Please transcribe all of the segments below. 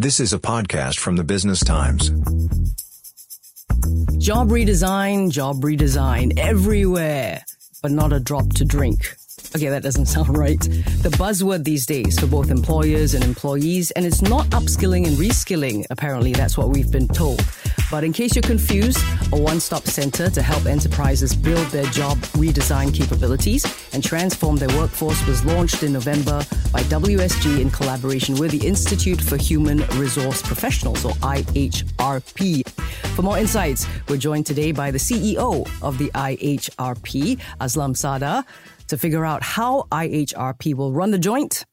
This is a podcast from the Business Times. Job redesign, job redesign everywhere, but not a drop to drink. Okay, that doesn't sound right. The buzzword these days for both employers and employees, and it's not upskilling and reskilling. Apparently, that's what we've been told. But in case you're confused, a one stop center to help enterprises build their job redesign capabilities and transform their workforce was launched in November by WSG in collaboration with the Institute for Human Resource Professionals, or IHRP. For more insights, we're joined today by the CEO of the IHRP, Aslam Sardar to figure out how IHRP will run the joint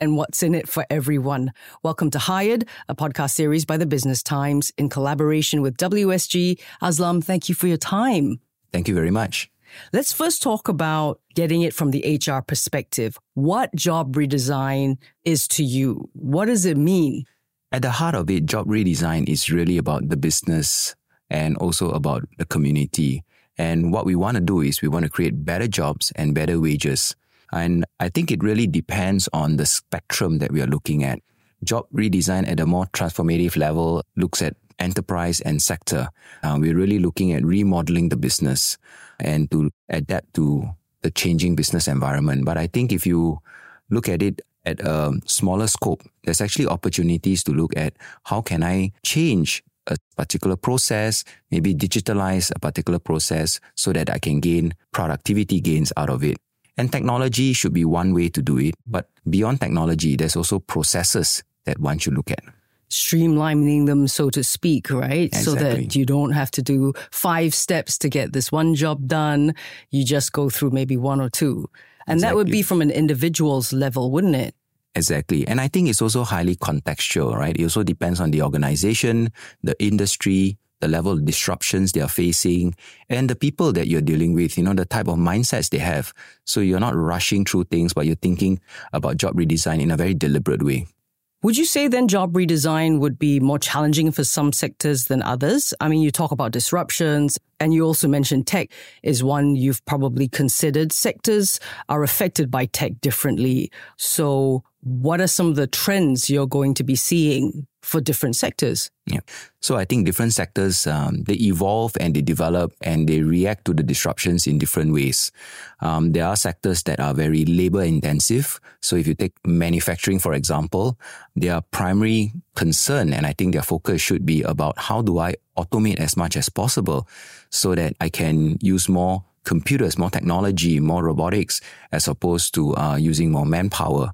and what's in it for everyone. Welcome to Hired, a podcast series by the Business Times in collaboration with WSG. Aslam, thank you for your time. Thank you very much. Let's first talk about getting it from the HR perspective. What job redesign is to you? What does it mean? At the heart of it, job redesign is really about the business and also about the community. And what we want to do is we want to create better jobs and better wages. And I think it really depends on the spectrum that we are looking at. Job redesign at a more transformative level looks at enterprise and sector. Uh, we're really looking at remodeling the business and to adapt to the changing business environment. But I think if you look at it at a smaller scope, there's actually opportunities to look at how can I change a particular process, maybe digitalize a particular process so that I can gain productivity gains out of it. And technology should be one way to do it. But beyond technology, there's also processes that one should look at. Streamlining them, so to speak, right? Exactly. So that you don't have to do five steps to get this one job done. You just go through maybe one or two. And exactly. that would be from an individual's level, wouldn't it? Exactly. And I think it's also highly contextual, right? It also depends on the organization, the industry, the level of disruptions they are facing, and the people that you're dealing with, you know, the type of mindsets they have. So you're not rushing through things, but you're thinking about job redesign in a very deliberate way. Would you say then job redesign would be more challenging for some sectors than others? I mean, you talk about disruptions and you also mentioned tech is one you've probably considered. Sectors are affected by tech differently. So what are some of the trends you're going to be seeing for different sectors? Yeah. So I think different sectors, um, they evolve and they develop and they react to the disruptions in different ways. Um, there are sectors that are very labor intensive. So if you take manufacturing, for example, their primary concern, and I think their focus should be about how do I automate as much as possible so that I can use more computers, more technology, more robotics, as opposed to uh, using more manpower.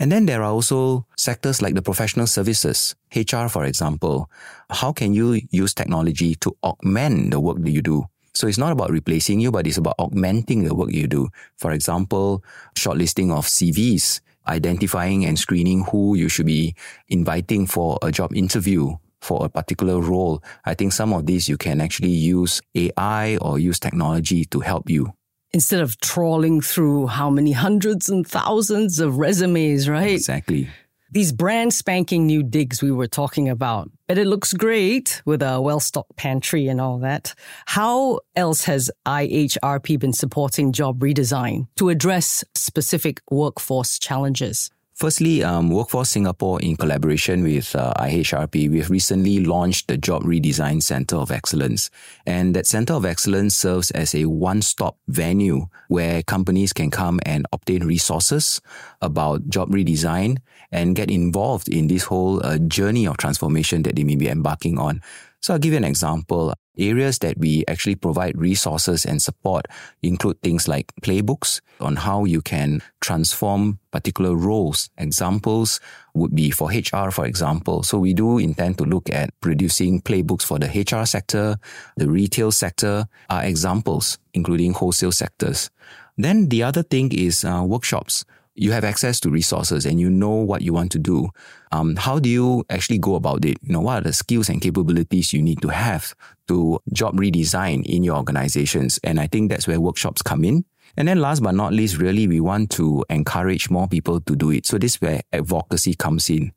And then there are also sectors like the professional services, HR, for example. How can you use technology to augment the work that you do? So it's not about replacing you, but it's about augmenting the work you do. For example, shortlisting of CVs, identifying and screening who you should be inviting for a job interview for a particular role. I think some of these you can actually use AI or use technology to help you instead of trawling through how many hundreds and thousands of resumes, right? Exactly. These brand spanking new digs we were talking about, but it looks great with a well stocked pantry and all that. How else has IHRP been supporting job redesign to address specific workforce challenges? Firstly, um, Workforce Singapore, in collaboration with uh, IHRP, we have recently launched the Job Redesign Center of Excellence. And that Center of Excellence serves as a one-stop venue where companies can come and obtain resources about job redesign and get involved in this whole uh, journey of transformation that they may be embarking on. So I'll give you an example. Areas that we actually provide resources and support include things like playbooks on how you can transform particular roles. Examples would be for HR, for example. So we do intend to look at producing playbooks for the HR sector, the retail sector are examples, including wholesale sectors. Then the other thing is uh, workshops you have access to resources and you know what you want to do. Um, how do you actually go about it? You know, what are the skills and capabilities you need to have to job redesign in your organizations? And I think that's where workshops come in. And then last but not least, really, we want to encourage more people to do it. So this is where advocacy comes in.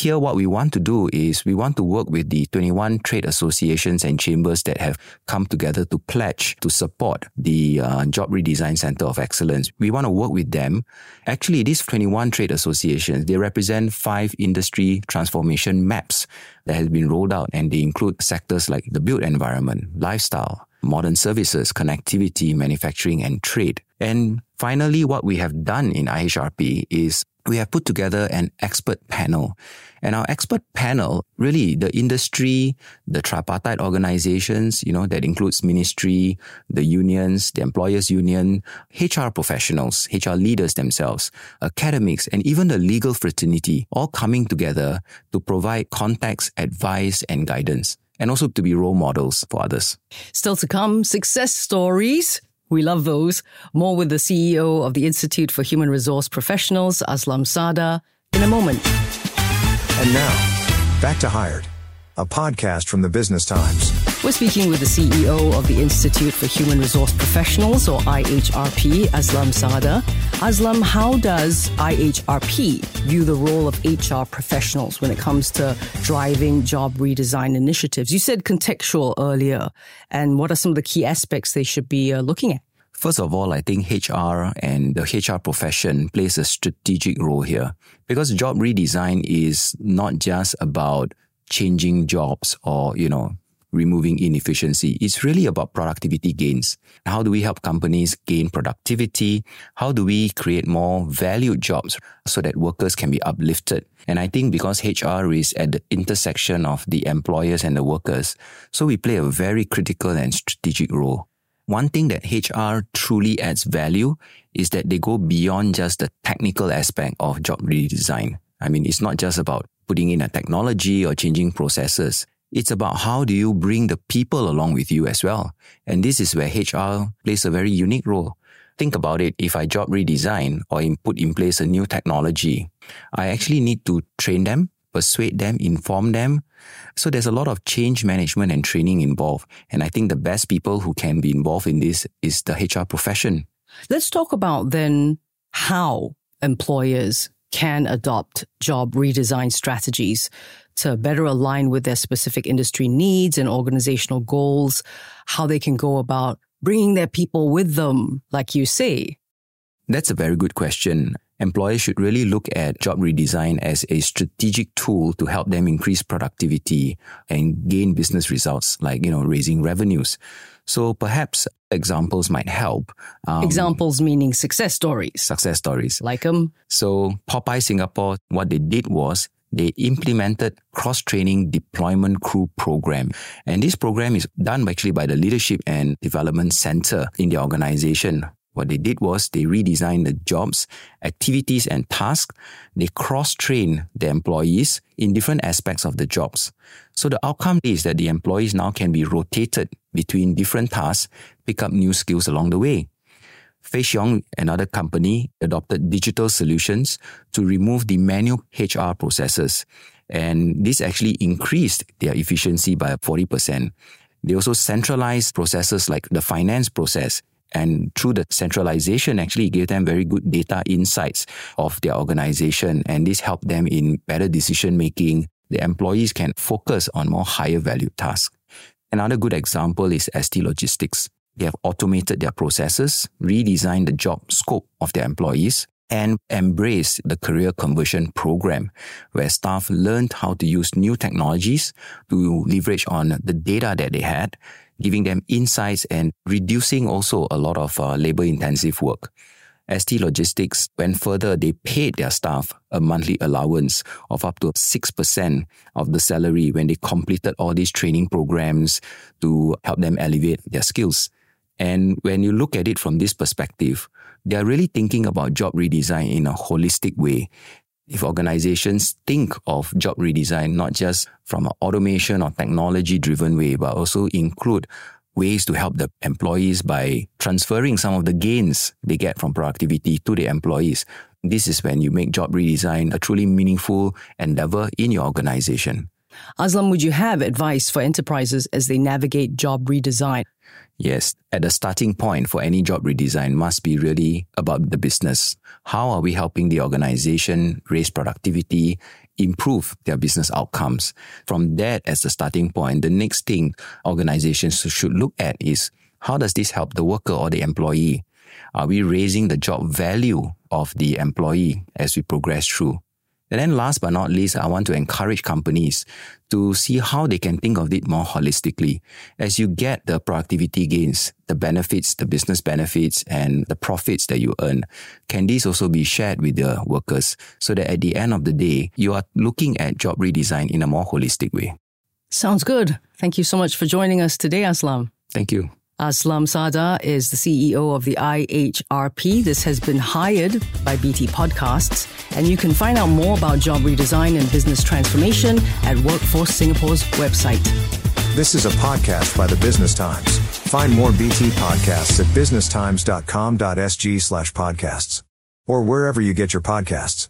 Here, what we want to do is we want to work with the 21 trade associations and chambers that have come together to pledge to support the uh, Job Redesign Center of Excellence. We want to work with them. Actually, these 21 trade associations, they represent five industry transformation maps that has been rolled out and they include sectors like the built environment, lifestyle, modern services, connectivity, manufacturing, and trade. And finally, what we have done in IHRP is we have put together an expert panel. And our expert panel, really the industry, the tripartite organizations, you know, that includes ministry, the unions, the employers union, HR professionals, HR leaders themselves, academics, and even the legal fraternity all coming together to provide context, advice, and guidance and also to be role models for others. Still to come, success stories. We love those. More with the CEO of the Institute for Human Resource Professionals, Aslam Sardar, in a moment. And now, back to Hired, a podcast from the Business Times. We're speaking with the CEO of the Institute for Human Resource Professionals, or IHRP, Aslam Sardar. Aslam, how does IHRP view the role of HR professionals when it comes to driving job redesign initiatives? You said contextual earlier, and what are some of the key aspects they should be uh, looking at? First of all, I think HR and the HR profession plays a strategic role here because job redesign is not just about changing jobs or, you know, removing inefficiency. It's really about productivity gains. How do we help companies gain productivity? How do we create more valued jobs so that workers can be uplifted? And I think because HR is at the intersection of the employers and the workers, so we play a very critical and strategic role. One thing that HR truly adds value is that they go beyond just the technical aspect of job redesign. I mean, it's not just about putting in a technology or changing processes. It's about how do you bring the people along with you as well. And this is where HR plays a very unique role. Think about it. If I job redesign or put in place a new technology, I actually need to train them, persuade them, inform them. So there's a lot of change management and training involved. And I think the best people who can be involved in this is the HR profession. Let's talk about then how employers can adopt job redesign strategies to better align with their specific industry needs and organizational goals, how they can go about bringing their people with them, like you say? That's a very good question. Employers should really look at job redesign as a strategic tool to help them increase productivity and gain business results, like, you know, raising revenues. So perhaps examples might help. Um, examples meaning success stories. Success stories. Like them. So Popeye Singapore, what they did was they implemented cross-training deployment crew program. And this program is done actually by the Leadership and Development Center in the organization. What they did was they redesigned the jobs, activities, and tasks. They cross-train the employees in different aspects of the jobs. So the outcome is that the employees now can be rotated between different tasks, pick up new skills along the way. Fei Xiong, another company, adopted digital solutions to remove the manual HR processes. And this actually increased their efficiency by 40%. They also centralized processes like the finance process. And through the centralization, actually gave them very good data insights of their organization. And this helped them in better decision making. The employees can focus on more higher value tasks. Another good example is ST Logistics. They have automated their processes, redesigned the job scope of their employees, and embraced the career conversion program, where staff learned how to use new technologies to leverage on the data that they had, giving them insights and reducing also a lot of uh, labor intensive work. ST Logistics went further. They paid their staff a monthly allowance of up to 6% of the salary when they completed all these training programs to help them elevate their skills. And when you look at it from this perspective, they are really thinking about job redesign in a holistic way. If organizations think of job redesign not just from an automation or technology driven way, but also include ways to help the employees by transferring some of the gains they get from productivity to the employees. This is when you make job redesign a truly meaningful endeavor in your organization. Aslam, would you have advice for enterprises as they navigate job redesign? Yes, at the starting point for any job redesign must be really about the business. How are we helping the organization raise productivity, improve their business outcomes? From that as the starting point, the next thing organizations should look at is how does this help the worker or the employee? Are we raising the job value of the employee as we progress through? And then last but not least, I want to encourage companies to see how they can think of it more holistically. As you get the productivity gains, the benefits, the business benefits, and the profits that you earn, can these also be shared with the workers so that at the end of the day, you are looking at job redesign in a more holistic way? Sounds good. Thank you so much for joining us today, Aslam. Thank you. Aslam Sardar is the CEO of the IHRP. This has been hired by BT Podcasts, and you can find out more about job redesign and business transformation at Workforce Singapore's website. This is a podcast by the Business Times. Find more BT podcasts at businesstimes.com.sg slash podcasts or wherever you get your podcasts.